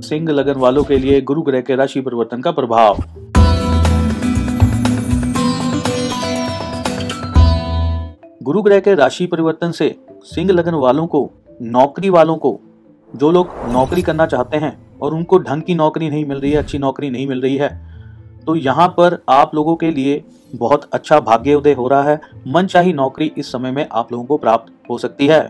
सिंह लगन वालों के लिए गुरु ग्रह के राशि परिवर्तन का प्रभाव। गुरु ग्रह के राशि परिवर्तन से सिंह लगन वालों को, नौकरी वालों को, जो लोग नौकरी करना चाहते हैं और उनको ढंग की नौकरी नहीं मिल रही है, अच्छी नौकरी नहीं मिल रही है तो यहाँ पर आप लोगों के लिए बहुत अच्छा भाग्योदय हो रहा है। मनचाही नौकरी इस समय में आप लोगों को प्राप्त हो सकती है।